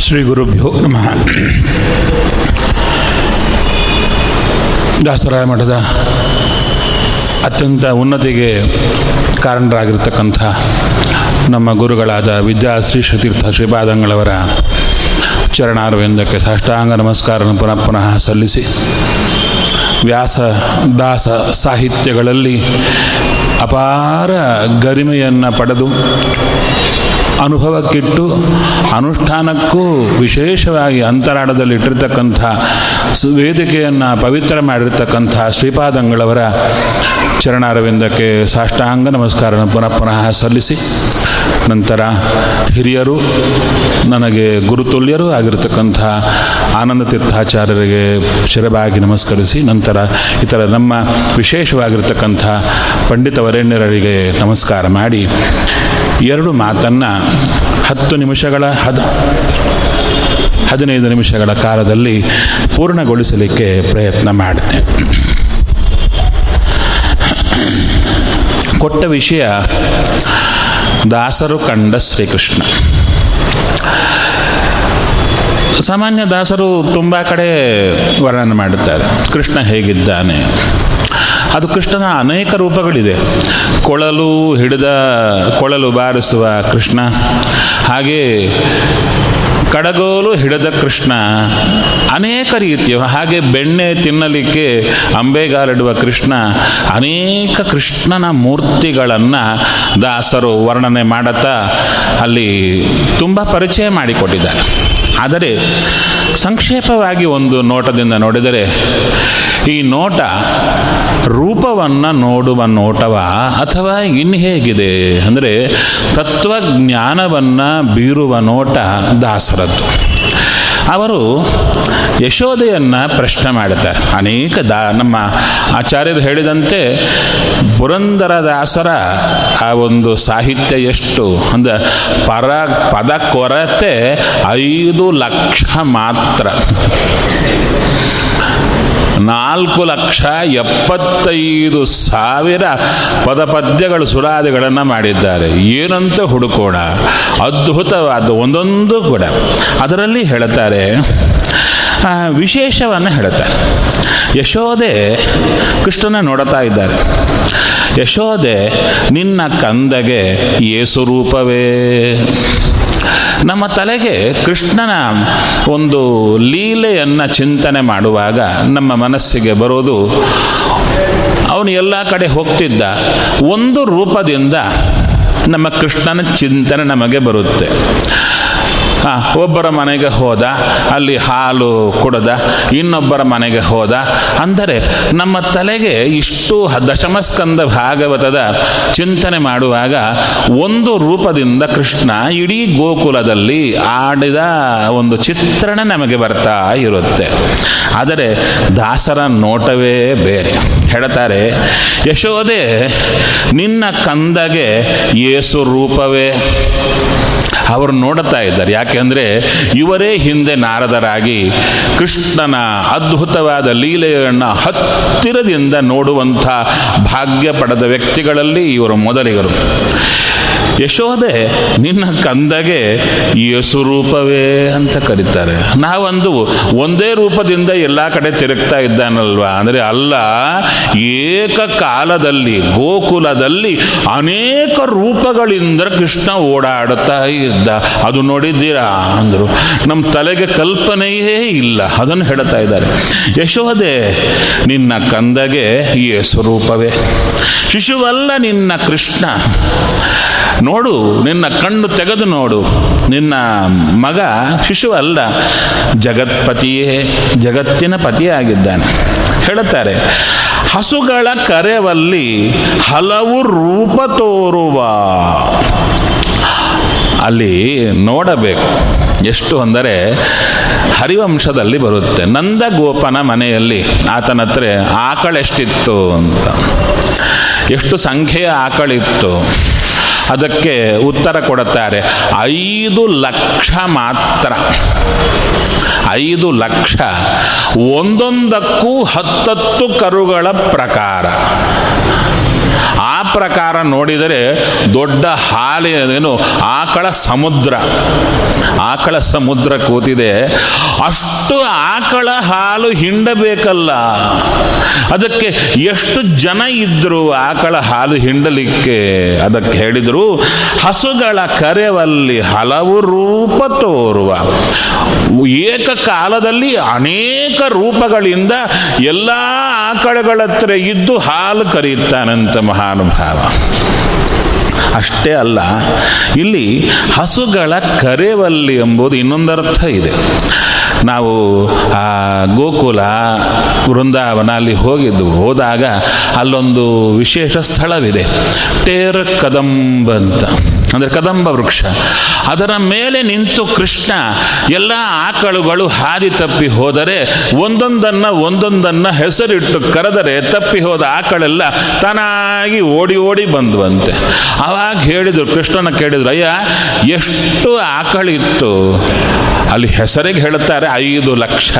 ಶ್ರೀ ಗುರುಭ್ಯೋ ನಮಃ. ದಾಸರಾಯ ಮಠದ ಅತ್ಯಂತ ಉನ್ನತಿಗೆ ಕಾರಣರಾಗಿರ್ತಕ್ಕಂಥ ನಮ್ಮ ಗುರುಗಳಾದ ವಿದ್ಯಾಶ್ರೀ ಶ್ರೀತೀರ್ಥ ಶ್ರೀಪಾದಂಗಳವರ ಚರಣಾರವಿಂದಕ್ಕೆ ಸಾಷ್ಟಾಂಗ ನಮಸ್ಕಾರವನ್ನು ಪುನಃ ಪುನಃ ಸಲ್ಲಿಸಿ ವ್ಯಾಸ ದಾಸ ಸಾಹಿತ್ಯಗಳಲ್ಲಿ ಅಪಾರ ಗರಿಮೆಯನ್ನು ಪಡೆದು ಅನುಭವಕ್ಕಿಟ್ಟು ಅನುಷ್ಠಾನಕ್ಕೂ ವಿಶೇಷವಾಗಿ ಅಂತರಾಳದಲ್ಲಿ ಇಟ್ಟಿರ್ತಕ್ಕಂಥ ವೇದಿಕೆಯನ್ನು ಪವಿತ್ರ ಮಾಡಿರ್ತಕ್ಕಂಥ ಶ್ರೀಪಾದಂಗಳವರ ಚರಣಾರವಿಂದಕ್ಕೆ ಸಾಷ್ಟಾಂಗ ನಮಸ್ಕಾರ ಪುನಃ ಪುನಃ ಸಲ್ಲಿಸಿ. ನಂತರ ಹಿರಿಯರು, ನನಗೆ ಗುರುತುಲ್ಯರು ಆಗಿರತಕ್ಕಂಥ ಆನಂದ ತೀರ್ಥಾಚಾರ್ಯರಿಗೆ ಶಿರಬಾಗಿ ನಮಸ್ಕರಿಸಿ, ನಂತರ ಇತರ ನಮ್ಮ ವಿಶೇಷವಾಗಿರ್ತಕ್ಕಂಥ ಪಂಡಿತ ವರೇಣ್ಯರಿಗೆ ನಮಸ್ಕಾರ ಮಾಡಿ. ಎರಡು ಮಾತನ್ನು ಹತ್ತು ನಿಮಿಷಗಳ ಹದ ಹದಿನೈದು ನಿಮಿಷಗಳ ಕಾಲದಲ್ಲಿ ಪೂರ್ಣಗೊಳಿಸಲಿಕ್ಕೆ ಪ್ರಯತ್ನ ಮಾಡಿದೆ ಕೊಟ್ಟ ವಿಷಯ, ದಾಸರು ಕಂಡ ಶ್ರೀಕೃಷ್ಣ. ಸಾಮಾನ್ಯ ದಾಸರು ತುಂಬ ಕಡೆ ವರ್ಣನೆ ಮಾಡುತ್ತಾರೆ. ಕೃಷ್ಣ ಹೇಗಿದ್ದಾನೆ? ಅದು ಕೃಷ್ಣನ ಅನೇಕ ರೂಪಗಳಿದೆ. ಕೊಳಲು ಹಿಡಿದ, ಕೊಳಲು ಬಾರಿಸುವ ಕೃಷ್ಣ, ಹಾಗೆ ಕಡಗೋಲು ಹಿಡಿದ ಕೃಷ್ಣ, ಅನೇಕ ರೀತಿಯ, ಹಾಗೆ ಬೆಣ್ಣೆ ತಿನ್ನಲಿಕ್ಕೆ ಅಂಬೆಗಾಲಿಡುವ ಕೃಷ್ಣ, ಅನೇಕ ಕೃಷ್ಣನ ಮೂರ್ತಿಗಳನ್ನು ದಾಸರು ವರ್ಣನೆ ಮಾಡುತ್ತಾ ಅಲ್ಲಿ ತುಂಬ ಪರಿಚಯ ಮಾಡಿಕೊಟ್ಟಿದ್ದಾರೆ. ಆದರೆ ಸಂಕ್ಷೇಪವಾಗಿ ಒಂದು ನೋಟದಿಂದ ನೋಡಿದರೆ, ಈ ನೋಟ ರೂಪವನ್ನು ನೋಡುವ ನೋಟವ ಅಥವಾ ಇನ್ನು ಹೇಗಿದೆ? ಅಂದರೆ ತತ್ವಜ್ಞಾನವನ್ನು ಬೀರುವ ನೋಟ ದಾಸರದ್ದು. ಅವರು ಯಶೋದೆಯನ್ನು ಪ್ರಶ್ನೆ ಮಾಡುತ್ತಾರೆ. ಅನೇಕ ದಾ, ನಮ್ಮ ಆಚಾರ್ಯರು ಹೇಳಿದಂತೆ ಪುರಂದರದಾಸರ ಆ ಒಂದು ಸಾಹಿತ್ಯ ಎಷ್ಟು? ಅಂದರೆ ಪರ, ಪದ ಕೊರತೆ ಐದು ಲಕ್ಷ ಮಾತ್ರ. ನಾಲ್ಕು ಲಕ್ಷ ಎಪ್ಪತ್ತೈದು ಸಾವಿರ ಪದಪದ್ಯಗಳು ಸುರಾದಿಗಳನ್ನು ಮಾಡಿದ್ದಾರೆ. ಏನಂತ ಹುಡುಕೋಣ? ಅದ್ಭುತವಾದ ಒಂದೊಂದು ಕೂಡ. ಅದರಲ್ಲಿ ಹೇಳ್ತಾರೆ ವಿಶೇಷವನ್ನು ಹೇಳ್ತಾರೆ. ಯಶೋದೆ ಕೃಷ್ಣನ ನೋಡುತ್ತಾ ಇದ್ದಾರೆ. ಯಶೋದೆ ನಿನ್ನ ಕಂದಗೆ ಏಸು ರೂಪವೇ ನಮ್ಮ ತಲೆಗೆ ಕೃಷ್ಣನ ಒಂದು ಲೀಲೆಯನ್ನು ಚಿಂತನೆ ಮಾಡುವಾಗ ನಮ್ಮ ಮನಸ್ಸಿಗೆ ಬರೋದು, ಅವನು ಎಲ್ಲ ಕಡೆ ಹೋಗ್ತಿದ್ದ, ಒಂದು ರೂಪದಿಂದ ನಮ್ಮ ಕೃಷ್ಣನ ಚಿಂತನೆ ನಮಗೆ ಬರುತ್ತೆ. ಒಬ್ಬರ ಮನೆಗೆ ಹೋದ, ಅಲ್ಲಿ ಹಾಲು ಕುಡದ, ಇನ್ನೊಬ್ಬರ ಮನೆಗೆ ಹೋದ. ಅಂದರೆ ನಮ್ಮ ತಲೆಗೆ ಇಷ್ಟು ದಶಮಸ್ಕಂದ ಭಾಗವತದ ಚಿಂತನೆ ಮಾಡುವಾಗ ಒಂದು ರೂಪದಿಂದ ಕೃಷ್ಣ ಇಡೀ ಗೋಕುಲದಲ್ಲಿ ಆಡಿದ ಒಂದು ಚಿತ್ರಣ ನಮಗೆ ಬರ್ತಾ ಇರುತ್ತೆ. ಆದರೆ ದಾಸರ ನೋಟವೇ ಬೇರೆ. ಹೇಳ್ತಾರೆ ಯಶೋದೆ ನಿನ್ನ ಕಂದಗೆ ಏಸು ರೂಪವೇ? ಅವರು ನೋಡುತ್ತಾ ಇದ್ದಾರೆ. ಯಾಕೆಂದರೆ ಇವರೇ ಹಿಂದೆ ನಾರದರಾಗಿ ಕೃಷ್ಣನ ಅದ್ಭುತವಾದ ಲೀಲೆಯನ್ನು ಹತ್ತಿರದಿಂದ ನೋಡುವಂಥ ಭಾಗ್ಯ ಪಡೆದ ವ್ಯಕ್ತಿಗಳಲ್ಲಿ ಇವರು ಮೊದಲಿಗರು. ಯಶೋದೆ ನಿನ್ನ ಕಂದಗೆ ಯೇಸು ರೂಪವೇ ಅಂತ ಕರೀತಾರೆ. ನಾವಂದು ಒಂದೇ ರೂಪದಿಂದ ಎಲ್ಲ ಕಡೆ ತಿರುಗ್ತಾ ಇದ್ದಾನಲ್ವಾ? ಅಂದರೆ ಅಲ್ಲ, ಏಕಕಾಲದಲ್ಲಿ, ಗೋಕುಲದಲ್ಲಿ ಅನೇಕ ರೂಪಗಳಿಂದ ಕೃಷ್ಣ ಓಡಾಡುತ್ತಾ ಇದ್ದ. ಅದು ನೋಡಿದ್ದೀರಾ? ಅಂದರು. ನಮ್ಮ ತಲೆಗೆ ಕಲ್ಪನೆಯೇ ಇಲ್ಲ. ಅದನ್ನು ಹೇಳ್ತಾ ಇದ್ದಾರೆ. ಯಶೋದೆ ನಿನ್ನ ಕಂದಗೆ ಈ ರೂಪವೇ ಶಿಶುವಲ್ಲ ನಿನ್ನ ಕೃಷ್ಣ. ನೋಡು, ನಿನ್ನ ಕಣ್ಣು ತೆಗೆದು ನೋಡು. ನಿನ್ನ ಮಗ ಶಿಶು ಅಲ್ಲ ಜಗತ್ಪತಿಯೇ, ಜಗತ್ತಿನ ಪತಿಯಾಗಿದ್ದಾನೆ ಹೇಳುತ್ತಾರೆ, ಹಸುಗಳ ಕರೆವಲ್ಲಿ ಹಲವು ರೂಪ ತೋರುವ. ಅಲ್ಲಿ ನೋಡಬೇಕು. ಎಷ್ಟು ಅಂದರೆ, ಹರಿವಂಶದಲ್ಲಿ ಬರುತ್ತೆ. ನಂದ ಗೋಪನ ಮನೆಯಲ್ಲಿ ಆತನ ಹತ್ರ ಆಕಳೆಷ್ಟಿತ್ತು ಅಂತ. ಎಷ್ಟು ಸಂಖ್ಯೆಯ ಆಕಳಿತ್ತು. ಅದಕ್ಕೆ ಉತ್ತರ ಕೊಡುತ್ತಾರೆ. ಐದು ಲಕ್ಷ ಮಾತ್ರ. ಐದು ಲಕ್ಷ. ಒಂದೊಂದಕ್ಕೂ ಹತ್ತತ್ತು ಕರುಗಳ ಪ್ರಕಾರ. ಆ ಪ್ರಕಾರ ನೋಡಿದರೆ ದೊಡ್ಡ ಹಾಲೇನು ಆಕಳ ಸಮುದ್ರ. ಆಕಳ ಸಮುದ್ರ ಕೂತಿದೆ. ಅಷ್ಟು ಆಕಳ ಹಾಲು ಹಿಂಡಬೇಕಲ್ಲ. ಅದಕ್ಕೆ ಎಷ್ಟು ಜನ ಇದ್ರು ಆಕಳ ಹಾಲು ಹಿಂಡಲಿಕ್ಕೆ? ಅದಕ್ಕೆ ಹೇಳಿದರು, ಹಸುಗಳ ಕರೆವಲ್ಲಿ ಹಲವು ರೂಪ ತೋರುವ. ಏಕಕಾಲದಲ್ಲಿ ಅನೇಕ ರೂಪಗಳಿಂದ ಎಲ್ಲ ಆಕಳಗಳ ಹತ್ರ ಇದ್ದು ಹಾಲು ಕರೆಯುತ್ತಾನಂತ ಮಹಾನುಭಾವ ಅಷ್ಟೇ ಅಲ್ಲ, ಇಲ್ಲಿ ಹಸುಗಳ ಕರೆವಲ್ಲಿ ಎಂಬುದು ಇನ್ನೊಂದರ್ಥ ಇದೆ. ನಾವು ಆ ಗೋಕುಲ, ವೃಂದಾವನ ಅಲ್ಲಿ ಹೋಗಿದ್ದು, ಹೋದಾಗ ಅಲ್ಲೊಂದು ವಿಶೇಷ ಸ್ಥಳವಿದೆ. ಟೇರ ಕದಂಬ ಅಂತ. ಅಂದರೆ ಕದಂಬ ವೃಕ್ಷ. ಅದರ ಮೇಲೆ ನಿಂತು ಕೃಷ್ಣ ಎಲ್ಲ ಆಕಳುಗಳು ಹಾದಿ ತಪ್ಪಿ ಹೋದರೆ ಒಂದೊಂದನ್ನು ಒಂದೊಂದನ್ನು ಹೆಸರಿಟ್ಟು ಕರೆದರೆ ತಪ್ಪಿ ಹೋದ ಆಕಳೆಲ್ಲ ತನಾಗಿ ಓಡಿ ಓಡಿ ಬಂದ್ವಂತೆ. ಅವಾಗ ಹೇಳಿದರು ಕೃಷ್ಣನ ಕೇಳಿದ್ರು, ಅಯ್ಯ, ಎಷ್ಟು ಆಕಳಿತ್ತು? ಅಲ್ಲಿ ಹೆಸರಿಗೆ ಹೇಳುತ್ತಾರೆ ಐದು ಲಕ್ಷ.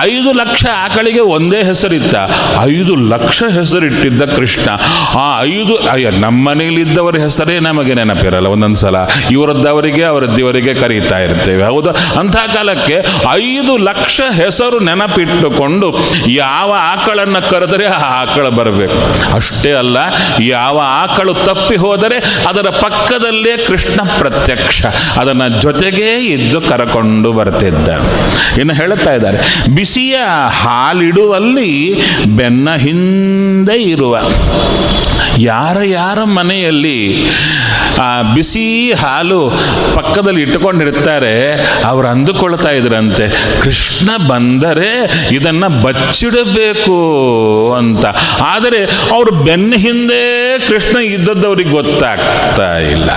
ಐದು ಲಕ್ಷ ಆಕಳಿಗೆ ಒಂದೇ ಹೆಸರಿತ್ತ. ಐದು ಲಕ್ಷ ಹೆಸರಿಟ್ಟಿದ್ದ ಕೃಷ್ಣ. ಆ ಐದು, ಅಯ್ಯ ನಮ್ಮ ಮನೆಯಲ್ಲಿದ್ದವರ ಹೆಸರೇ ನಮಗೆ ನೆನಪಿರಲ್ಲ ಒಂದೊಂದು ಸಲ ಇವರದ್ದವರಿಗೆ, ಅವರದ್ದಿವರಿಗೆ ಕರೀತಾ ಇರ್ತೇವೆ. ಹೌದಾ? ಅಂಥ ಕಾಲಕ್ಕೆ ಐದು ಲಕ್ಷ ಹೆಸರು ನೆನಪಿಟ್ಟುಕೊಂಡು ಯಾವ ಆಕಳನ್ನು ಕರೆದರೆ ಆ ಆಕಳ ಬರಬೇಕು. ಅಷ್ಟೇ ಅಲ್ಲ, ಯಾವ ಆಕಳು ತಪ್ಪಿ ಹೋದರೆ ಅದರ ಪಕ್ಕದಲ್ಲೇ ಕೃಷ್ಣ ಪ್ರತ್ಯಕ್ಷ. ಅದನ್ನು ಜೊತೆಗೇ ಇದ್ದು ಕರಕೊಂಡು ಬರ್ತಿದ್ದ. ಇನ್ನು ಹೇಳುತ್ತಾ ಇದ್ದಾರೆ ಬಿಸಿಯ ಹಾಲಿಡುವಲ್ಲಿ ಬೆನ್ನ ಹಿಂದೆ ಇರುವ ಯಾರ ಯಾರ ಮನೆಯಲ್ಲಿ ಆ, ಬಿಸಿ ಹಾಲು ಪಕ್ಕದಲ್ಲಿ ಇಟ್ಟುಕೊಂಡಿರ್ತಾರೆ ಅವ್ರು ಅಂದುಕೊಳ್ತಾ ಇದ್ರಂತೆ, ಕೃಷ್ಣ ಬಂದರೆ ಇದನ್ನು ಬಚ್ಚಿಡಬೇಕು ಅಂತ. ಆದರೆ ಅವರು ಬೆನ್ನ ಹಿಂದೆ ಕೃಷ್ಣ ಇದ್ದದ್ದವ್ರಿಗೆ ಗೊತ್ತಾಗ್ತಾ ಇಲ್ಲ.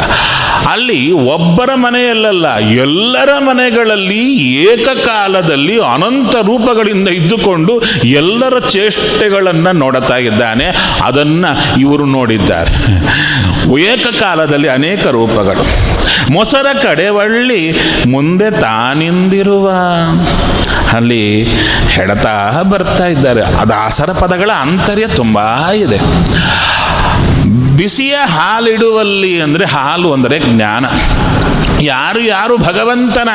ಅಲ್ಲಿ ಒಬ್ಬರ ಮನೆಯಲ್ಲ ಎಲ್ಲರ ಮನೆಗಳಲ್ಲಿ ಏಕಕಾಲದಲ್ಲಿ ಅನಂತ ರೂಪಗಳಿಂದ ಇದ್ದುಕೊಂಡು ಎಲ್ಲರ ಚೇಷ್ಟೆಗಳನ್ನು ನೋಡುತ್ತಾ ಇದ್ದಾನೆ. ಅದನ್ನು ಇವರು ನೋಡಿದ್ದಾರೆ. ಏಕಕಾಲದಲ್ಲಿ ಅನೇಕ ರೂಪಗಳು. ಮೊಸರ ಕಡೆವಳ್ಳಿ ಮುಂದೆ ತಾನಿಂದಿರುವ. ಅಲ್ಲಿ ಹೆಡತಾ ಬರ್ತಾ ಇದ್ದಾರೆ. ದಾಸರ ಪದಗಳ ಅಂತರ್ಯ ತುಂಬ ಇದೆ. ಬಿಸಿಯ ಹಾಲಿಡುವಲ್ಲಿ ಅಂದರೆ ಹಾಲು ಅಂದರೆ ಜ್ಞಾನ. ಯಾರು ಯಾರು ಭಗವಂತನ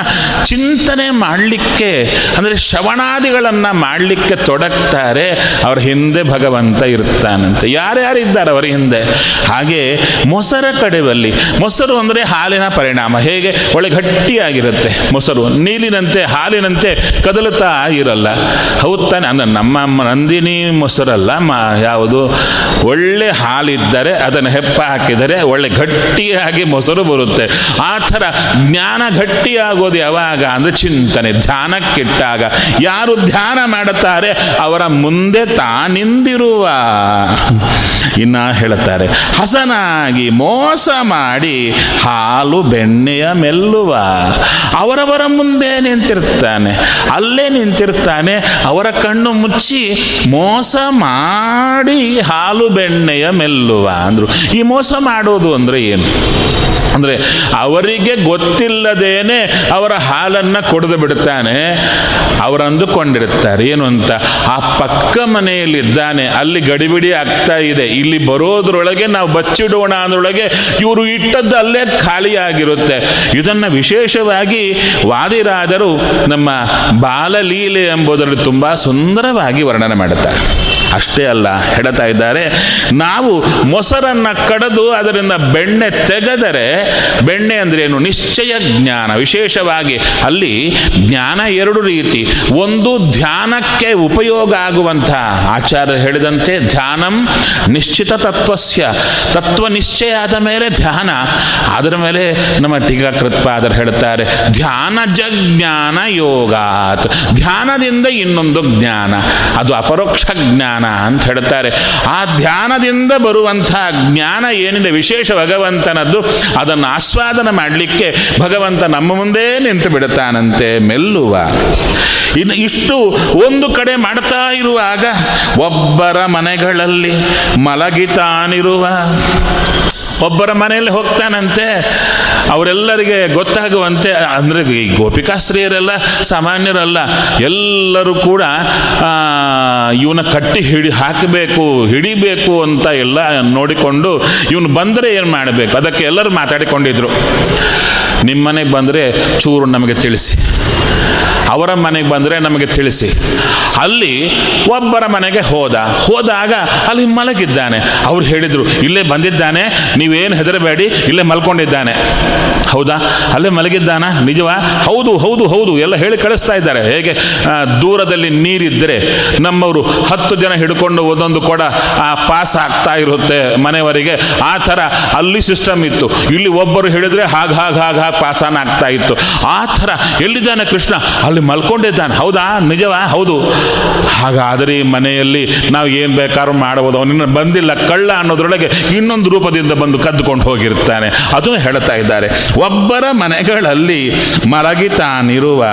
ಚಿಂತನೆ ಮಾಡಲಿಕ್ಕೆ, ಅಂದರೆ ಶ್ರವಣಾದಿಗಳನ್ನು ಮಾಡಲಿಕ್ಕೆ ತೊಡಗ್ತಾರೆ, ಅವ್ರ ಹಿಂದೆ ಭಗವಂತ ಇರ್ತಾನಂತೆ. ಯಾರ್ಯಾರಿದ್ದಾರೆ ಅವರ ಹಿಂದೆ? ಹಾಗೆ ಮೊಸರ ಕಡೆಯಲ್ಲಿ ಮೊಸರು ಅಂದರೆ ಹಾಲಿನ ಪರಿಣಾಮ. ಹೇಗೆ? ಒಳ್ಳೆ ಗಟ್ಟಿಯಾಗಿರುತ್ತೆ ಮೊಸರು. ನೀಲಿನಂತೆ, ಹಾಲಿನಂತೆ ಕದಲುತ್ತಾ ಇರಲ್ಲ. ಹೌದು ತಾನೆ ನಮ್ಮ ನಮ್ಮ ನಂದಿನಿ ಮೊಸರಲ್ಲ, ಮ, ಯಾವುದು? ಒಳ್ಳೆ ಹಾಲಿದ್ದರೆ ಅದನ್ನು ಹೆಪ್ಪ ಹಾಕಿದರೆ ಒಳ್ಳೆ ಗಟ್ಟಿಯಾಗಿ ಮೊಸರು ಬರುತ್ತೆ. ಆ ಥರ ಜ್ಞಾನ ಗಟ್ಟಿಯಾಗೋದು ಯಾವಾಗ? ಅಂದರೆ ಚಿಂತನೆ. ಧ್ಯಾನಕ್ಕಿಟ್ಟಾಗ. ಯಾರು ಧ್ಯಾನ ಮಾಡುತ್ತಾರೆ, ಅವರ ಮುಂದೆ ತಾನಿಂದಿರುವ. ಇನ್ನ ಹೇಳುತ್ತಾರೆ ಹಸನಾಗಿ ಮೋಸ ಮಾಡಿ ಹಾಲು ಬೆಣ್ಣೆಯ ಮೆಲ್ಲುವ. ಅವರವರ ಮುಂದೆ ನಿಂತಿರ್ತಾನೆ. ಅಲ್ಲೇ ನಿಂತಿರ್ತಾನೆ. ಅವರ ಕಣ್ಣು ಮುಚ್ಚಿ ಮೋಸ ಮಾಡಿ ಹಾಲು ಬೆಣ್ಣೆಯ ಮೆಲ್ಲುವ ಅಂದ್ರು. ಈ ಮೋಸ ಮಾಡೋದು ಅಂದರೆ ಏನು? ಅಂದರೆ ಅವರಿಗೆ ಗೊತ್ತಿಲ್ಲದೇನೆ ಅವರ ಹಾಲನ್ನು ಕುಡಿದು ಬಿಡುತ್ತಾನೆ. ಅವರು ಅಂದುಕೊಂಡಿರುತ್ತಾರೆ ಏನು ಅಂತ? ಆ ಪಕ್ಕ ಮನೆಯಲ್ಲಿದ್ದಾನೆ. ಅಲ್ಲಿ ಗಡಿಬಿಡಿ ಆಗ್ತಾ ಇದೆ. ಇಲ್ಲಿ ಬರೋದ್ರೊಳಗೆ ನಾವು ಬಚ್ಚಿಡೋಣ ಅಂದ್ರೊಳಗೆ ಇವರು ಇಟ್ಟದ್ದು ಅಲ್ಲೇ ಖಾಲಿಯಾಗಿರುತ್ತೆ. ಇದನ್ನು ವಿಶೇಷವಾಗಿ ವಾದಿರಾದರು ನಮ್ಮ ಬಾಲಲೀಲೆ ಎಂಬುದರಲ್ಲಿ ತುಂಬ ಸುಂದರವಾಗಿ ವರ್ಣನೆ ಮಾಡುತ್ತಾರೆ. ಅಷ್ಟೇ ಅಲ್ಲ, ಹೇಳ್ತಾ ಇದ್ದಾರೆ. ನಾವು ಮೊಸರನ್ನು ಕಡಿದು ಅದರಿಂದ ಬೆಣ್ಣೆ ತೆಗೆದರೆ ಬೆಣ್ಣೆ ಅಂದ್ರೆ ಏನು? ನಿಶ್ಚಯ ಜ್ಞಾನ. ವಿಶೇಷವಾಗಿ ಅಲ್ಲಿ ಜ್ಞಾನ ಎರಡು ರೀತಿ. ಒಂದು, ಧ್ಯಾನಕ್ಕೆ ಉಪಯೋಗ ಆಗುವಂಥ ಆಚಾರ್ಯ ಹೇಳಿದಂತೆ ಧ್ಯಾನಂ ನಿಶ್ಚಿತ ತತ್ವಸ್ಯ ತತ್ವ ನಿಶ್ಚಯ ಆದ ಮೇಲೆ ಧ್ಯಾನ. ಅದರ ಮೇಲೆ ನಮ್ಮ ಟೀಕಾಕೃತ್ಪಾದರು ಹೇಳ್ತಾರೆ ಧ್ಯಾನ ಜಜ್ಞಾನ ಯೋಗಾತ್. ಧ್ಯಾನದಿಂದ ಇನ್ನೊಂದು ಜ್ಞಾನ. ಅದು ಅಪರೋಕ್ಷ ಜ್ಞಾನ. ಅಂತ ಹೇಳ್ತಾರೆ ಆ ಧ್ಯಾನದಿಂದ ಬರುವಂತಹ ಜ್ಞಾನ ಏನಿದೆ? ವಿಶೇಷ ಭಗವಂತನದ್ದು ಅದನ್ನು ಆಸ್ವಾದನ ಮಾಡಲಿಕ್ಕೆ ಭಗವಂತ ನಮ್ಮ ಮುಂದೆ ನಿಂತು ಬಿಡುತ್ತಾನಂತೆ ಮೆಲ್ಲುವ. ಇನ್ನು ಇಷ್ಟು ಒಂದು ಕಡೆ ಮಾಡ್ತಾ ಇರುವಾಗ ಒಬ್ಬರ ಮನೆಗಳಲ್ಲಿ ಮಲಗಿತಾನಿರುವ. ಒಬ್ಬರ ಮನೆಯಲ್ಲಿ ಹೋಗ್ತಾನಂತೆ. ಅವರೆಲ್ಲರಿಗೆ ಗೊತ್ತಾಗುವಂತೆ, ಅಂದರೆ ಈ ಗೋಪಿಕಾಸ್ತ್ರೀಯರೆಲ್ಲ ಸಾಮಾನ್ಯರಲ್ಲ, ಎಲ್ಲರೂ ಕೂಡ ಇವನ ಕಟ್ಟಿ ಹಿಡಿ ಹಾಕಬೇಕು ಹಿಡಿಬೇಕು ಅಂತ ಎಲ್ಲ ನೋಡಿಕೊಂಡು ಇವನು ಬಂದರೆ ಏನು ಮಾಡಬೇಕು? ಅದಕ್ಕೆ ಎಲ್ಲರೂ ಮಾತಾಡಿಕೊಂಡಿದ್ರು. ನಿಮ್ಮ ಮನೆಗೆ ಬಂದರೆ ಚೂರು ನಮಗೆ ತಿಳಿಸಿ. ಅವರ ಮನೆಗೆ ಬಂದರೆ ನಮಗೆ ತಿಳಿಸಿ. ಅಲ್ಲಿ ಒಬ್ಬರ ಮನೆಗೆ ಹೋದ. ಹೋದಾಗ ಅಲ್ಲಿ ಮಲಗಿದ್ದಾನೆ. ಅವ್ರು ಹೇಳಿದರು, ಇಲ್ಲೇ ಬಂದಿದ್ದಾನೆ, ನೀವೇನು ಹೆದರಬೇಡಿ, ಇಲ್ಲೇ ಮಲ್ಕೊಂಡಿದ್ದಾನೆ. ಹೌದಾ? ಅಲ್ಲೇ ಮಲಗಿದ್ದಾನ? ನಿಜವಾ? ಹೌದು ಹೌದು ಹೌದು. ಎಲ್ಲ ಹೇಳಿ ಕಳಿಸ್ತಾ ಇದ್ದಾರೆ. ಹೇಗೆ? ದೂರದಲ್ಲಿ ನೀರಿದ್ದರೆ ನಮ್ಮವರು ಹತ್ತು ಜನ ಹಿಡ್ಕೊಂಡು ಒಂದೊಂದು ಕೊಡ, ಆ, ಪಾಸ್ ಆಗ್ತಾ ಇರುತ್ತೆ ಮನೆಯವರಿಗೆ. ಆ ಥರ ಅಲ್ಲಿ ಸಿಸ್ಟಮ್ ಇತ್ತು. ಇಲ್ಲಿ ಒಬ್ಬರು ಹೇಳಿದರೆ ಹಾಗೆ ಹಾಗೆ ಹಾಗೆ ಪಾಸಾನ ಆಗ್ತಾ ಇತ್ತು. ಆ ಥರ ಎಲ್ಲಿದ್ದಾನೆ ಕೃಷ್ಣ? ಅಲ್ಲಿ ಮಲ್ಕೊಂಡಿದ್ದಾನೆ ಹೌದಾ? ನಿಜವಾ? ಹೌದು. ಹಾಗಾದರೆ ಈ ಮನೆಯಲ್ಲಿ ನಾವು ಏನು ಬೇಕಾದ್ರೂ ಮಾಡಬಹುದು. ಅವನಿನ್ನ ಬಂದಿಲ್ಲ. ಕಳ್ಳ ಅನ್ನೋದ್ರೊಳಗೆ ಇನ್ನೊಂದು ರೂಪದಿಂದ ಬಂದು ಕದ್ದುಕೊಂಡು ಹೋಗಿರ್ತಾನೆ. ಅದು ಹೇಳ್ತಾ ಇದ್ದಾರೆ. ಒಬ್ಬರ ಮನೆಗಳಲ್ಲಿ ಮಲಗಿತಾನಿರುವ,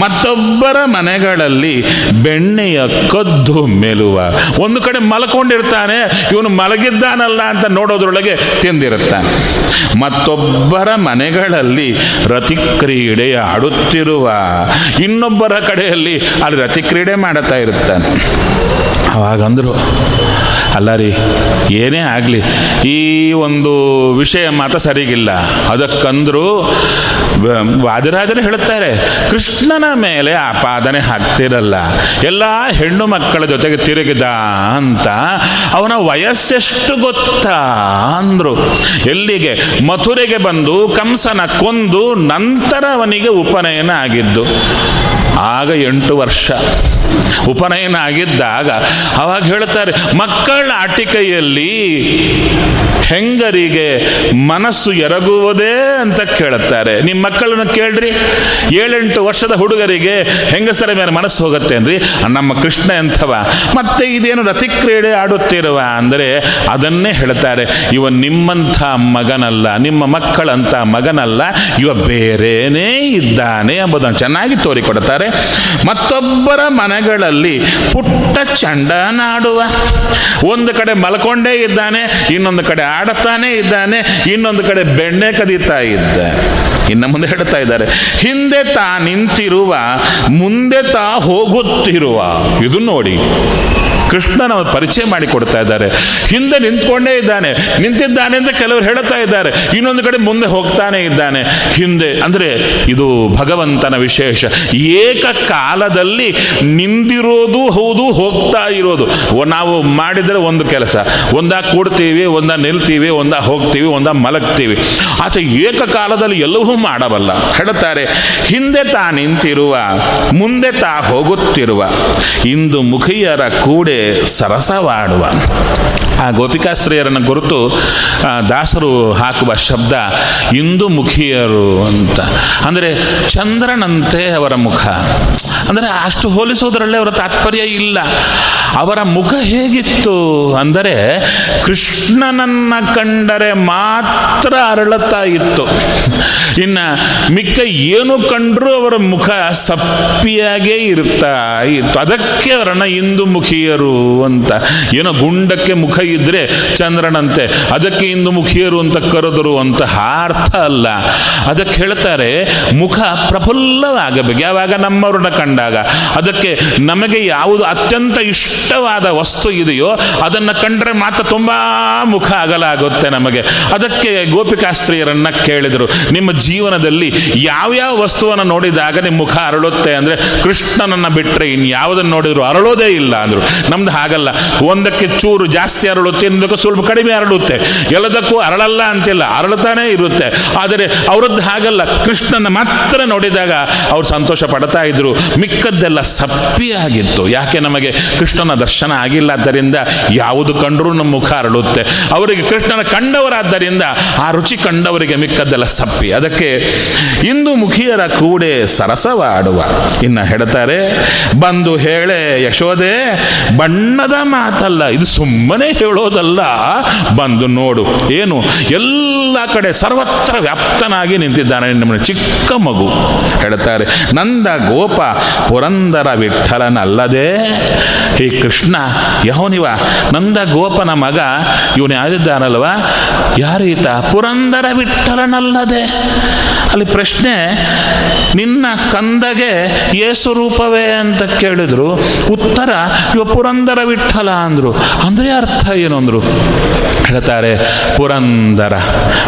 ಮತ್ತೊಬ್ಬರ ಮನೆಗಳಲ್ಲಿ ಬೆಣ್ಣೆಯ ಕದ್ದು ಮೆಲುವ. ಒಂದು ಕಡೆ ಮಲ್ಕೊಂಡಿರ್ತಾನೆ. ಇವನು ಮಲಗಿದ್ದಾನಲ್ಲ ಅಂತ ನೋಡೋದ್ರೊಳಗೆ ತಿಂದಿರುತ್ತಾನೆ. ಮತ್ತೊಬ್ಬರ ಮನೆಗಳಲ್ಲಿ ರತಿಕ್ರೀಡೆ ಆಡುತ್ತಿರುವ ಇನ್ನೊಬ್ಬರ ಕಡೆಯಲ್ಲಿ ಅಲ್ಲಿ ರತಿಕ್ರೀಡೆ ಮಾಡುತ್ತಾ ಇರುತ್ತಾನೆ. ಅವಾಗಂದ್ರು ಅಲ್ಲ ರೀ ಏನೇ ಆಗಲಿ, ಈ ಒಂದು ವಿಷಯ ಮಾತ್ರ ಸರಿಗಿಲ್ಲ. ಅದಕ್ಕಂದ್ರು ವಾದಿರಾಜರು ಹೇಳುತ್ತಾರೆ, ಕೃಷ್ಣನ ಮೇಲೆ ಆಪಾದನೆ ಹಾಕ್ತಿರಲ್ಲ, ಎಲ್ಲ ಹೆಣ್ಣು ಮಕ್ಕಳ ಜೊತೆಗೆ ತಿರುಗಿದ ಅಂತ ಅವನ ವಯಸ್ಸೆಷ್ಟು ಗೊತ್ತಾ? ಅಂದ್ರು. ಎಲ್ಲಿಗೆ? ಮಥುರೆಗೆ ಬಂದು ಕಂಸನ ಕೊಂದು ನಂತರ ಅವನಿಗೆ ಉಪನಯನ ಆಗಿದ್ದು. ಆಗ ಎಂಟು ವರ್ಷ. ಉಪನಯನ ಆಗಿದ್ದಾಗ ಅವಾಗ ಹೇಳ್ತಾರೆ ಮಕ್ಕಳ ಆಟಿಕೆಯಲ್ಲಿ ಹೆಂಗರಿಗೆ ಮನಸ್ಸು ಎರಗುವುದೇ ಅಂತ ಕೇಳುತ್ತಾರೆ. ನಿಮ್ಮ ಮಕ್ಕಳನ್ನು ಕೇಳ್ರಿ. ಏಳೆಂಟು ವರ್ಷದ ಹುಡುಗರಿಗೆ ಹೆಂಗಸರ ಮೇಲೆ ಮನಸ್ಸು ಹೋಗುತ್ತೇನ್ರಿ ನಮ್ಮ ಕೃಷ್ಣ ಎಂಥವ, ಮತ್ತೆ ಇದೇನು ರತಿಕ್ರೀಡೆ ಆಡುತ್ತಿರುವ? ಅಂದರೆ ಅದನ್ನೇ ಹೇಳ್ತಾರೆ ಇವ ನಿಮ್ಮಂಥ ಮಗನಲ್ಲ, ನಿಮ್ಮ ಮಕ್ಕಳಂಥ ಮಗನಲ್ಲ, ಇವ ಬೇರೇನೇ ಇದ್ದಾನೆ ಎಂಬುದನ್ನು ಚೆನ್ನಾಗಿ ತೋರಿಕೊಡುತ್ತಾರೆ. ಮತ್ತೊಬ್ಬರ ಮನೆಗಳಲ್ಲಿ ಪುಟ್ಟ ಚಂಡನಾಡುವ ಒಂದು ಕಡೆ ಮಲ್ಕೊಂಡೇ ಇದ್ದಾನೆ, ಇನ್ನೊಂದು ಕಡೆ ಆಡುತ್ತಾನೆ ಇದ್ದಾನೆ, ಇನ್ನೊಂದು ಕಡೆ ಬೆಣ್ಣೆ ಕದೀತಾ ಇದ್ದ. ಇನ್ನು ಮುಂದೆ ಹೇಳ್ತಾ ಇದ್ದಾರೆ, ಹಿಂದೆ ತಾ ನಿಂತಿರುವ, ಮುಂದೆ ತಾ ಹೋಗುತ್ತಿರುವ. ಇದು ನೋಡಿ. ಕೃಷ್ಣನ ಪರಿಚಯ ಮಾಡಿ ಕೊಡ್ತಾ ಇದ್ದಾರೆ. ಹಿಂದೆ ನಿಂತ್ಕೊಂಡೇ ಇದ್ದಾನೆ. ನಿಂತಿದ್ದಾನೆ ಅಂತ ಕೆಲವರು ಹೇಳ್ತಾ ಇದ್ದಾರೆ. ಇನ್ನೊಂದು ಕಡೆ ಮುಂದೆ ಹೋಗ್ತಾನೆ ಇದ್ದಾನೆ. ಹಿಂದೆ ಅಂದರೆ ಇದು ಭಗವಂತನ ವಿಶೇಷ. ಏಕಕಾಲದಲ್ಲಿ ನಿಂದಿರೋದು ಹೌದು, ಹೋಗ್ತಾ ಇರೋದು. ನಾವು ಮಾಡಿದರೆ ಒಂದು ಕೆಲಸ. ಒಂದ ಕೂಡ್ತೀವಿ, ಒಂದ ನಿಲ್ತೀವಿ, ಒಂದ ಹೋಗ್ತೀವಿ, ಒಂದ ಮಲಗ್ತೀವಿ. ಆತ ಏಕಕಾಲದಲ್ಲಿ ಎಲ್ಲವೂ ಮಾಡಬಲ್ಲ. ಹೇಳುತ್ತಾರೆ, ಹಿಂದೆ ತಾ ನಿಂತಿರುವ, ಮುಂದೆ ತಾ ಹೋಗುತ್ತಿರುವ, ಇಂದು ಮುಖಿಯರ ಕೂಡೆ ಸರಸವಾಡುವ. ಆ ಗೋಪಿಕಾಸ್ತ್ರೀಯರನ್ನು ಗುರುತು ದಾಸರು ಹಾಕುವ ಶಬ್ದ ಇಂದು ಮುಖಿಯರು ಅಂತ. ಅಂದರೆ ಚಂದ್ರನಂತೆ ಅವರ ಮುಖ. ಅಂದರೆ ಅಷ್ಟು ಹೋಲಿಸುವುದರಲ್ಲೇ ಅವರ ತಾತ್ಪರ್ಯ ಇಲ್ಲ. ಅವರ ಮುಖ ಹೇಗಿತ್ತು ಅಂದರೆ ಕೃಷ್ಣನನ್ನು ಕಂಡರೆ ಮಾತ್ರ ಅರಳುತ್ತಾ ಇತ್ತು. ಇನ್ನು ಮಿಕ್ಕ ಏನು ಕಂಡ್ರೂ ಅವರ ಮುಖ ಸಪ್ಪಿಯಾಗೇ ಇರುತ್ತಾ? ಇತ್ತು. ಅದಕ್ಕೆ ಅವರನ್ನ ಇಂದು ಮುಖಿಯರು ಅಂತ. ಏನೋ ಗುಂಡಕ್ಕೆ ಮುಖ ಇದ್ರೆ ಚಂದ್ರನಂತೆ, ಅದಕ್ಕೆ ಇಂದು ಮುಖಿಯರು ಅಂತ ಕರೆದರು ಅಂತ ಅರ್ಥ ಅಲ್ಲ. ಅದಕ್ಕೆ ಹೇಳ್ತಾರೆ, ಮುಖ ಪ್ರಫುಲ್ಲವಾಗಬೇಕು. ಯಾವಾಗ ನಮ್ಮವ್ರನ್ನ ಕಂಡಾಗ? ಅದಕ್ಕೆ ನಮಗೆ ಯಾವುದು ಅತ್ಯಂತ ಇಷ್ಟವಾದ ವಸ್ತು ಇದೆಯೋ, ಅದನ್ನು ಕಂಡ್ರೆ ಮಾತ್ರ ತುಂಬಾ ಮುಖ ಅಗಲಾಗುತ್ತೆ ನಮಗೆ. ಅದಕ್ಕೆ ಗೋಪಿಕಾಸ್ತ್ರೀಯರನ್ನ ಕೇಳಿದರು, ನಿಮ್ಮ ಜೀವನದಲ್ಲಿ ಯಾವ್ಯಾವ ವಸ್ತುವನ್ನು ನೋಡಿದಾಗ ನಿಮ್ಮ ಮುಖ ಅರಳುತ್ತೆ ಅಂದರೆ ಕೃಷ್ಣನನ್ನು ಬಿಟ್ಟರೆ ಇನ್ಯಾವುದನ್ನು ನೋಡಿದ್ರು ಅರಳೋದೇ ಇಲ್ಲ ಅಂದರು. ನಮ್ದು ಹಾಗಲ್ಲ. ಒಂದಕ್ಕೆ ಚೂರು ಜಾಸ್ತಿ ಅರಳುತ್ತೆ, ಇನ್ನೊಂದಕ್ಕೆ ಸ್ವಲ್ಪ ಕಡಿಮೆ ಅರಳುತ್ತೆ. ಎಲ್ಲದಕ್ಕೂ ಅರಳಲ್ಲ ಅಂತಿಲ್ಲ ಅರಳುತ್ತಾನೆ ಇರುತ್ತೆ. ಆದರೆ ಅವರದ್ದು ಹಾಗಲ್ಲ. ಕೃಷ್ಣನ ಮಾತ್ರ ನೋಡಿದಾಗ ಅವ್ರು ಸಂತೋಷ ಪಡ್ತಾ ಇದ್ರು. ಮಿಕ್ಕದ್ದೆಲ್ಲ ಸಪ್ಪಿಯಾಗಿತ್ತು ಯಾಕೆ ನಮಗೆ ಕೃಷ್ಣನ ದರ್ಶನ ಆಗಿಲ್ಲ? ಆದ್ದರಿಂದ ಯಾವುದು ಕಂಡರೂ ನಮ್ಮ ಮುಖ ಅರಳುತ್ತೆ. ಅವರಿಗೆ ಕೃಷ್ಣನ ಕಂಡವರಾದ್ದರಿಂದ ಆ ರುಚಿ ಕಂಡವರಿಗೆ ಮಿಕ್ಕದ್ದೆಲ್ಲ ಸಪ್ಪಿ. ಅದಕ್ಕೆ ಇಂದು ಮುಖಿಯರ ಕೂಡೆ ಸರಸವಾಡುವ. ಇನ್ನ ಹೇಳ್ತಾರೆ, ಬಂದು ಹೇಳೆ ಯಶೋದೆ ಬಣ್ಣದ ಮಾತಲ್ಲ, ಇದು ಸುಮ್ಮನೆ ಹೇಳೋದಲ್ಲ. ಬಂದು ನೋಡು, ಏನು, ಎಲ್ಲ ಎಲ್ಲ ಕಡೆ ಸರ್ವತ್ರ ವ್ಯಾಪ್ತನಾಗಿ ನಿಂತಿದ್ದಾನೆ ನಮ್ಮ ಚಿಕ್ಕ ಮಗು. ಹೇಳ್ತಾರೆ, ನಂದ ಗೋಪ ಪುರಂದರ ವಿಠಲನಲ್ಲದೆ ಈ ಕೃಷ್ಣ, ಯಹೋನಿವ, ನಂದ ಗೋಪನ ಮಗ, ಇವನು ಯಾರಿದ್ದಾನಲ್ವ? ಯಾರೀತ ಪುರಂದರ ವಿಠಲನಲ್ಲದೆ ಅಲ್ಲಿ ಪ್ರಶ್ನೆ, ನಿನ್ನ ಕಂದಗೆ ಏಸು ರೂಪವೇ ಅಂತ ಕೇಳಿದ್ರು. ಉತ್ತರ, ಇವ ಪುರಂದರ ವಿಠಲ ಅಂದ್ರು. ಅಂದ್ರೆ ಅರ್ಥ ಏನು ಅಂದ್ರು? ಹೇಳ್ತಾರೆ, ಪುರಂದರ,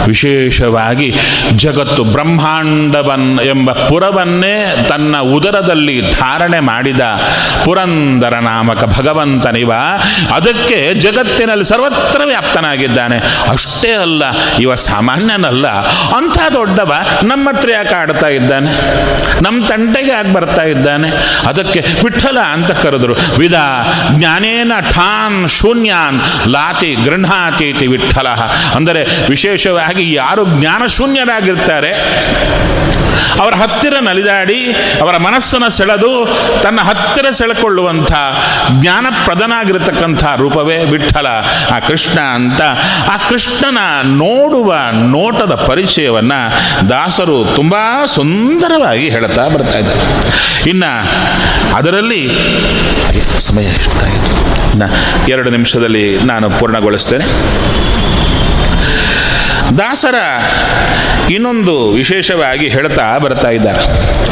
ವಿಶೇಷವಾಗಿ ಜಗತ್ತು ಬ್ರಹ್ಮಾಂಡವನ್ ಎಂಬ ಪುರವನ್ನೇ ತನ್ನ ಉದರದಲ್ಲಿ ಧಾರಣೆ ಮಾಡಿದ ಪುರಂದರ ನಾಮಕ ಭಗವಂತನಿವ, ಅದಕ್ಕೆ ಜಗತ್ತಿನಲ್ಲಿ ಸರ್ವತ್ರ ವ್ಯಾಪ್ತನಾಗಿದ್ದಾನೆ. ಅಷ್ಟೇ ಅಲ್ಲ, ಇವ ಸಾಮಾನ್ಯನಲ್ಲ. ಅಂಥ ದೊಡ್ಡವ ನಮ್ಮ ಹತ್ರ ಯಾಕೆ ಆಡ್ತಾ ಇದ್ದಾನೆ? ನಮ್ಮ ತಂಟೆಗೆ ಯಾಕೆ ಬರ್ತಾ ಇದ್ದಾನೆ? ಅದಕ್ಕೆ ವಿಠಲ ಅಂತ ಕರೆದ್ರು. ವಿಧ ಜ್ಞಾನೇನ ಠಾನ್ ಶೂನ್ಯಾನ್ ಲಾತಿ ಗೃಹಾತೀತಿ ವಿಠಲ. ಅಂದರೆ ವಿಶೇಷವಾಗಿ ಯಾರು ಜ್ಞಾನ ಶೂನ್ಯರಾಗಿರ್ತಾರೆ ಅವರ ಹತ್ತಿರ ನಲಿದಾಡಿ, ಅವರ ಮನಸ್ಸನ್ನು ಸೆಳೆದು, ತನ್ನ ಹತ್ತಿರ ಸೆಳೆಕೊಳ್ಳುವಂಥ ಜ್ಞಾನಪ್ರದನಾಗಿರತಕ್ಕಂಥ ರೂಪವೇ ವಿಠಲ. ಆ ಕೃಷ್ಣ ಅಂತ, ಆ ಕೃಷ್ಣನ ನೋಡುವ ನೋಟದ ಪರಿಚಯವನ್ನು ದಾಸರು ತುಂಬ ಸುಂದರವಾಗಿ ಹೇಳ್ತಾ ಬರ್ತಾ ಇದ್ದಾರೆ. ಇನ್ನು ಅದರಲ್ಲಿ ಸಮಯ ಎಷ್ಟಾಯಿತು? ಇನ್ನು ಎರಡು ನಿಮಿಷದಲ್ಲಿ ನಾನು ಪೂರ್ಣಗೊಳಿಸ್ತೇನೆ. ದಾಸರ ಇನ್ನೊಂದು ವಿಶೇಷವಾಗಿ ಹೇಳ್ತಾ ಬರ್ತಾ ಇದ್ದಾರೆ.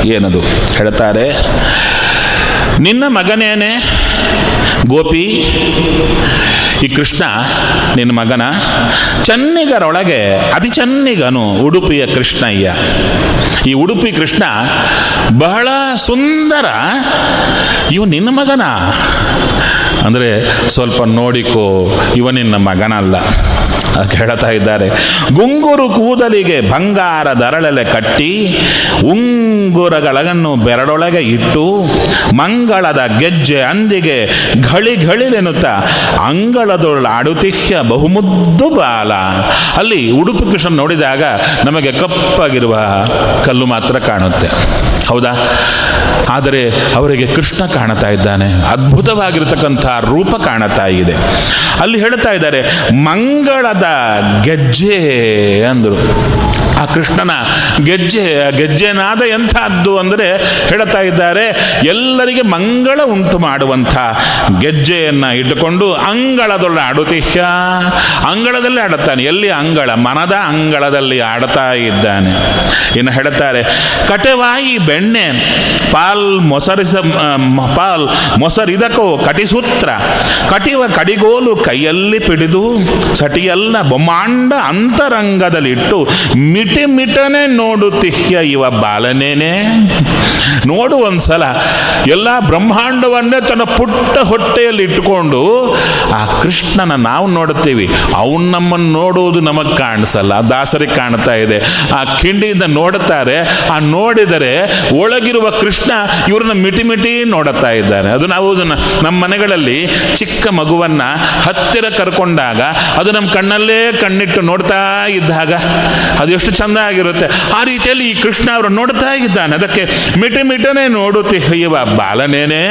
ಏನದು? ಹೇಳ್ತಾರೆ ನಿನ್ನ ಮಗನೇನೆ ಗೋಪಿ ಈ ಕೃಷ್ಣ, ನಿನ್ನ ಮಗನ, ಚನ್ನಿಗರೊಳಗೆ, ಅತಿ ಚನ್ನಿಗನು ಉಡುಪಿಯ ಕೃಷ್ಣಯ್ಯ. ಈ ಉಡುಪಿ ಕೃಷ್ಣ ಬಹಳ ಸುಂದರ ಇವು ನಿನ್ನ ಮಗನ? ಅಂದರೆ ಸ್ವಲ್ಪ ನೋಡಿಕೋ ಇವನಿನ್ನ ಮಗನಲ್ಲ ಹೇಳ್ತಾ ಇದ್ದಾರೆ. ಗುಂಗುರು ಕೂದಲಿಗೆ ಬಂಗಾರ ದರಳೆಲೆ ಕಟ್ಟಿ ಉಂಗುರಗಳನ್ನು ಬೆರಡೊಳಗೆ ಇಟ್ಟು, ಮಂಗಳದ ಗೆಜ್ಜೆ ಅಂದಿಗೆ ಘಳಿ ಘಳಿಲೆನ್ನುತ್ತ ಅಂಗಳದೊಳ ಅಡುತಿಹ್ಯ ಬಹುಮುದ್ದು ಬಾಲ. ಅಲ್ಲಿ ಉಡುಪು ಕೃಷ್ಣ ನೋಡಿದಾಗ ನಮಗೆ ಕಪ್ಪಾಗಿರುವ ಕಲ್ಲು ಮಾತ್ರ ಕಾಣುತ್ತೆ. ಹೌದಾ? ಆದರೆ ಅವರಿಗೆ ಕೃಷ್ಣ ಕಾಣ್ತಾ ಇದ್ದಾನೆ. ಅದ್ಭುತವಾಗಿರತಕ್ಕಂಥ ರೂಪ ಕಾಣುತ್ತಾ ಇದೆ. ಅಲ್ಲಿ ಹೇಳ್ತಾ ಇದ್ದಾರೆ, ಮಂಗಳದ ಗೆಜ್ಜೆ ಅಂದರು. ಆ ಕೃಷ್ಣನ ಗೆಜ್ಜೆ ಗೆಜ್ಜೆನಾದ ಎಂಥದ್ದು ಅಂದರೆ ಹೇಳ್ತಾ ಇದ್ದಾರೆ, ಎಲ್ಲರಿಗೆ ಮಂಗಳ ಉಂಟು ಮಾಡುವಂಥ ಗೆಜ್ಜೆಯನ್ನು ಇಟ್ಟುಕೊಂಡು ಅಂಗಳದೊಳ್ಳ ಆಡುತಿಹ್ಯ ಅಂಗಳದಲ್ಲಿ ಆಡುತ್ತಾನೆ. ಎಲ್ಲಿ? ಅಂಗಳ, ಮನದ ಅಂಗಳದಲ್ಲಿ ಆಡ್ತಾ ಇದ್ದಾನೆ. ಇನ್ನು ಹೇಳ್ತಾರೆ, ಕಟೆವಾಯಿ ಬೆಣ್ಣೆ, ಪಾಲ್ ಮೊಸರಿಸ ಪಾಲ್ ಮೊಸರಿದಕೋ ಕಟಿಸೂತ್ರ. ಕಟಿವ, ಕಡಿಗೋಲು ಕೈಯಲ್ಲಿ ಪಿಡಿದು, ಸಟಿಯಲ್ಲ ಬೊಮ್ಮಾಂಡ ಅಂತರಂಗದಲ್ಲಿಟ್ಟು ಮಿಟಿ ಮಿಟನೆ ತಿಹ್ಯ ಇವ ಬಾಲನೇನೆ. ನೋಡು ಒಂದ್ಸಲ, ಎಲ್ಲ ಬ್ರಹ್ಮಾಂಡವನ್ನೇ ತನ್ನ ಪುಟ್ಟ ಹೊಟ್ಟೆಯಲ್ಲಿ ಇಟ್ಟುಕೊಂಡು, ಆ ಕೃಷ್ಣನ ನಾವು ನೋಡುತ್ತೀವಿ. ಅವನು ನಮ್ಮನ್ನು ನೋಡುವುದು ನಮಗೆ ಕಾಣಿಸಲ್ಲ, ದಾಸರಿಗೆ ಕಾಣ್ತಾ ಇದೆ. ಆ ಕಿಂಡಿಯಿಂದ ನೋಡುತ್ತಾರೆ, ಆ ನೋಡಿದರೆ ಒಳಗಿರುವ ಕೃಷ್ಣ ಇವ್ರನ್ನ ಮಿಟಿ ಮಿಟಿ ನೋಡುತ್ತಾ ಇದ್ದಾನೆ. ಅದು ನಾವು ನಮ್ಮ ಮನೆಗಳಲ್ಲಿ ಚಿಕ್ಕ ಮಗುವನ್ನ ಹತ್ತಿರ ಕರ್ಕೊಂಡಾಗ, ಅದು ನಮ್ಮ ಕಣ್ಣಲ್ಲೇ ಕಣ್ಣಿಟ್ಟು ನೋಡ್ತಾ ಇದ್ದಾಗ ಅದು ಎಷ್ಟು ಚಂದ ಆಗಿರುತ್ತೆ ಆ ರೀತಿಯಲ್ಲಿ ಈ ಕೃಷ್ಣ ಅವರು ನೋಡ್ತಾ ಇದ್ದಾನೆ. ಅದಕ್ಕೆ ಮಿಟಿ ಮಿಟನೆ ನೋಡುತ್ತಿ ಇವ ಬಾಲನೇನೆ,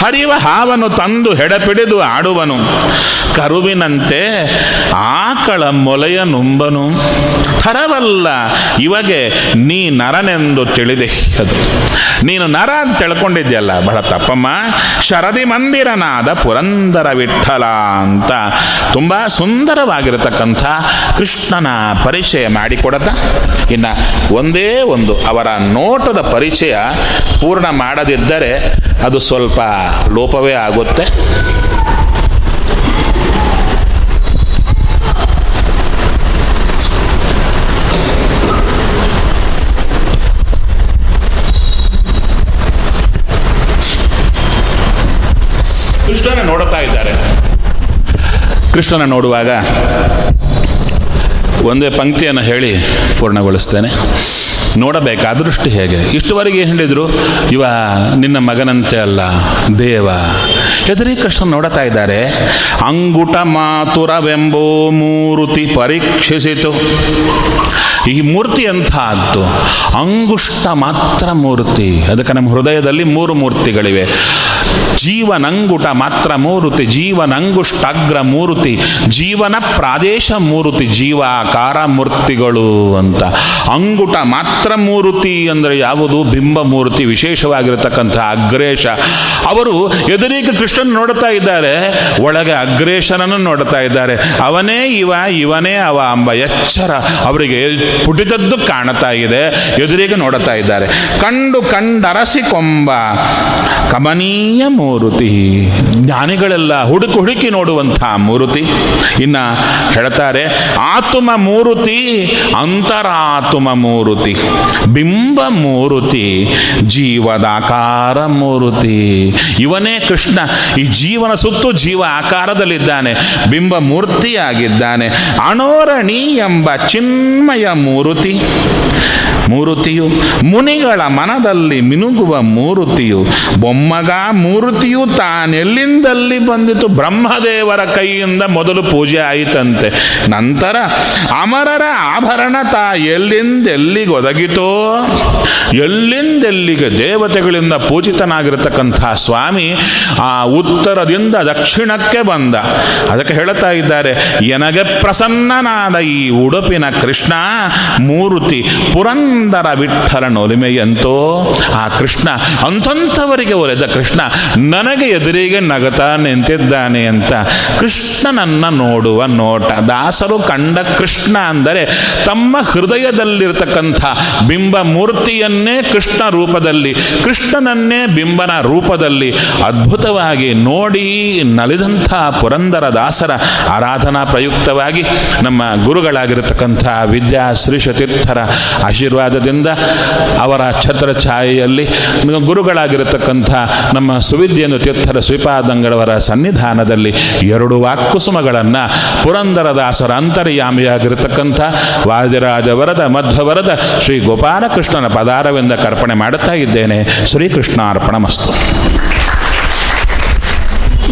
ಹರಿವ ಹಾವನು ತಂದು ಹೆಡಪಿಡಿದು ಆಡುವನು. ಕರುವಿನಂತೆ ಆಕಳ ಮೊಲೆಯ ನುಂಬನು. ಹರವಲ್ಲ ಇವಗೆ ನೀ ನರನೆಂದು ತಿಳಿದೆ. ಅದು ನೀನು ನರ ಅಂತ ತಿಳ್ಕೊಂಡಿದ್ಯಲ್ಲ ಬಹಳ ತಪ್ಪಮ್ಮ. ಶರದಿ ಮಂದಿರನಾದ ಪುರಂದರ ವಿಠಲ ಅಂತ ತುಂಬ ಸುಂದರವಾಗಿರತಕ್ಕಂಥ ಕೃಷ್ಣನ ಪರಿಚಯ ಮಾಡಿಕೊಡತ ಇನ್ನು ಒಂದೇ ಒಂದು, ಅವರ ನೋಟದ ಪರಿಚಯ ಪೂರ್ಣ ಮಾಡದಿದ್ದರೆ ಅದು ಸ್ವಲ್ಪ ಲೋಪವೇ ಆಗುತ್ತೆ ಕೃಷ್ಣನ ನೋಡುತ್ತಾ ಇದ್ದಾರೆ ಕೃಷ್ಣನ ನೋಡುವಾಗ ಒಂದೇ ಪಂಕ್ತಿಯನ್ನು ಹೇಳಿ ಪೂರ್ಣಗೊಳಿಸ್ತೇನೆ. ನೋಡಬೇಕಾ ದೃಷ್ಟಿ ಹೇಗೆ? ಇಷ್ಟುವರೆಗೆ ಏನು ಹೇಳಿದರು? ಇವ ನಿನ್ನ ಮಗನಂತೆ ಅಲ್ಲ, ದೇವ. ಎದುರಿ ಕೃಷ್ಣ ನೋಡುತ್ತಾ ಇದ್ದಾರೆ. ಅಂಗುಟ ಮಾತುರವೆಂಬೋ ಮೂರುತಿ ಪರೀಕ್ಷಿಸಿತು. ಈ ಮೂರ್ತಿ ಎಂಥದ್ದು ಅಂಗುಷ್ಟ ಮಾತ್ರ ಮೂರ್ತಿ. ಅದಕ್ಕೆ ನಮ್ಮ ಹೃದಯದಲ್ಲಿ ಮೂರು ಮೂರ್ತಿಗಳಿವೆ. ಜೀವನಂಗುಟ ಮಾತ್ರ ಮೂರುತಿ ಜೀವನಂಗುಷ್ಟಾಗ್ರ ಮೂರುತಿ, ಜೀವನ ಪ್ರಾದೇಶ ಮೂರುತಿ, ಜೀವಾಕಾರ ಮೂರ್ತಿಗಳು ಅಂತ. ಅಂಗುಟ ಮಾತ್ರ ಮೂರುತಿ ಅಂದರೆ ಯಾವುದು? ಬಿಂಬ ಮೂರ್ತಿ ವಿಶೇಷವಾಗಿರತಕ್ಕಂಥ ಅಗ್ರೇಶ ಅವರು ಎದುರಿಗೆ ಕೃಷ್ಣನ್ ನೋಡ್ತಾ ಇದ್ದಾರೆ, ಒಳಗೆ ಅಗ್ರೇಶನನ್ನು ನೋಡ್ತಾ ಇದ್ದಾರೆ. ಅವನೇ ಇವ, ಇವನೇ ಅವ ಅಂಬ ಎಚ್ಚರ ಅವರಿಗೆ ಪುಟಿದದ್ದು ಕಾಣ್ತಾ ಇದೆ, ಎದುರಿಗೆ ನೋಡ್ತಾ ಇದ್ದಾರೆ. ಕಂಡು ಕಂಡರಸಿಕೊಂಬ, ಕಮನೀಯ ಮೂರುತಿ. ಜ್ಞಾನಿಗಳೆಲ್ಲ ಹುಡುಕು ಹುಡುಕಿ ನೋಡುವಂತಹ ಮೂರುತಿ. ಇನ್ನ ಹೇಳ್ತಾರೆ, ಆತುಮ ಮೂರುತಿ, ಅಂತರಾತುಮ ಮೂರುತಿ. ಬಿಂಬ ಮೂರುತಿ, ಜೀವದಾಕಾರ ಮೂರುತಿ. ಇವನೇ ಕೃಷ್ಣ, ಈ ಜೀವನ ಸುತ್ತು ಜೀವ ಆಕಾರದಲ್ಲಿದ್ದಾನೆ, ಬಿಂಬ ಮೂರ್ತಿಯಾಗಿದ್ದಾನೆ. ಅಣೋರಣಿ ಎಂಬ ಚಿನ್ಮಯ ಮೂರುತಿ. ಮೂರುತಿಯು. ಮುನಿಗಳ ಮನದಲ್ಲಿ ಮಿನುಗುವ ಮೂರುತಿಯು. ಬೊಮ್ಮಗ ಮೂರುತಿಯು ತಾನೆಲ್ಲಿಂದಲ್ಲಿ ಬಂದಿತು? ಬ್ರಹ್ಮದೇವರ ಕೈಯಿಂದ ಮೊದಲು ಪೂಜೆ ಆಯಿತಂತೆ. ನಂತರ ಅಮರರ ಆಭರಣ ತಾ ಎಲ್ಲಿಂದೆಲ್ಲಿಗೆ ಒದಗಿತೋ ಎಲ್ಲಿಂದೆಲ್ಲಿಗೆ ದೇವತೆಗಳಿಂದ ಪೂಜಿತನಾಗಿರತಕ್ಕಂಥ ಸ್ವಾಮಿ ಆ ಉತ್ತರದಿಂದ ದಕ್ಷಿಣಕ್ಕೆ ಬಂದ. ಅದಕ್ಕೆ ಹೇಳುತ್ತಾ ಇದ್ದಾರೆ, ಎನಗೆ ಪ್ರಸನ್ನನಾದ ಈ ಉಡುಪಿನ ಕೃಷ್ಣ ಮೂರುತಿ ಪುರಂದರ ವಿಠಲನೊಲಿಮೆಯಂತೋ ಆ ಕೃಷ್ಣ ಅಂಥಂಥವರಿಗೆ ಒಲೆದ ಕೃಷ್ಣ, ನನಗೆ ಎದುರಿಗೆ ನಗತಾ ನಿಂತಿದ್ದಾನೆ ಅಂತ ಕೃಷ್ಣನನ್ನ ನೋಡುವ ನೋಟ. ದಾಸರು ಕಂಡ ಕೃಷ್ಣ ಅಂದರೆ ತಮ್ಮ ಹೃದಯದಲ್ಲಿರತಕ್ಕಂಥ ಬಿಂಬ ಮೂರ್ತಿಯನ್ನೇ ಕೃಷ್ಣ ರೂಪದಲ್ಲಿ, ಕೃಷ್ಣನನ್ನೇ ಬಿಂಬನ ರೂಪದಲ್ಲಿ ಅದ್ಭುತವಾಗಿ ನೋಡಿ ನಲಿದಂಥ ಪುರಂದರ ದಾಸರ ಆರಾಧನಾ ಪ್ರಯುಕ್ತವಾಗಿ ನಮ್ಮ ಗುರುಗಳಾಗಿರತಕ್ಕಂಥ ವಿದ್ಯಾ ಶ್ರೀಶತೀರ್ಥರ ಆಶೀರ್ವಾದದಿಂದ ಅವರ ಛತ್ರ ಛಾಯೆಯಲ್ಲಿ ಗುರುಗಳಾಗಿರತಕ್ಕಂಥ ನಮ್ಮ ಸುವಿದ್ಯನು ತೀರ್ಥರ ಶ್ರೀಪಾದಂಗಳವರ ಸನ್ನಿಧಾನದಲ್ಲಿ ಎರಡು ವಾಕ್ಕುಸುಮಗಳನ್ನು ಪುರಂದರದಾಸರ ಅಂತರ್ಯಾಮಿಯಾಗಿರತಕ್ಕಂಥ ವಾದಿರಾಜವರದ ಮಧ್ವವರದ ಶ್ರೀ ಗೋಪಾಲಕೃಷ್ಣನ ಪದಾರವೆಂದ ಕರ್ಪಣೆ ಮಾಡುತ್ತಾ ಇದ್ದೇನೆ. ಶ್ರೀಕೃಷ್ಣ ಅರ್ಪಣಮಸ್ತು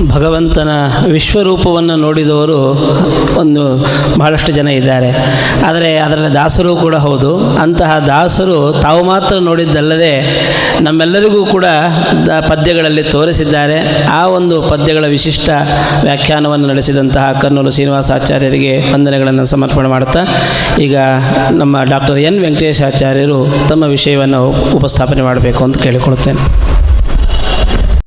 ಭಗವಂತನ ವಿಶ್ವರೂಪವನ್ನು ನೋಡಿದವರು ಒಂದು ಬಹಳಷ್ಟು ಜನ ಇದ್ದಾರೆ. ಆದರೆ ಅದರಲ್ಲಿ ದಾಸರು ಕೂಡ ಹೌದು. ಅಂತಹ ದಾಸರು ತಾವು ಮಾತ್ರ ನೋಡಿದ್ದಲ್ಲದೆ ನಮ್ಮೆಲ್ಲರಿಗೂ ಕೂಡ ಪದ್ಯಗಳಲ್ಲಿ ತೋರಿಸಿದ್ದಾರೆ. ಆ ಒಂದು ಪದ್ಯಗಳ ವಿಶಿಷ್ಟ ವ್ಯಾಖ್ಯಾನವನ್ನು ನಡೆಸಿದಂತಹ ಕನ್ನೂರು ಶ್ರೀನಿವಾಸಾಚಾರ್ಯರಿಗೆ ವಂದನೆಗಳನ್ನು ಸಮರ್ಪಣೆ ಮಾಡುತ್ತಾ, ಈಗ ನಮ್ಮ ಡಾಕ್ಟರ್ ಎನ್ ವೆಂಕಟೇಶಾಚಾರ್ಯರು ತಮ್ಮ ವಿಷಯವನ್ನು ಉಪಸ್ಥಾಪನೆ ಮಾಡಬೇಕು ಅಂತ ಕೇಳಿಕೊಳ್ತೇನೆ